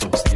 Sauce.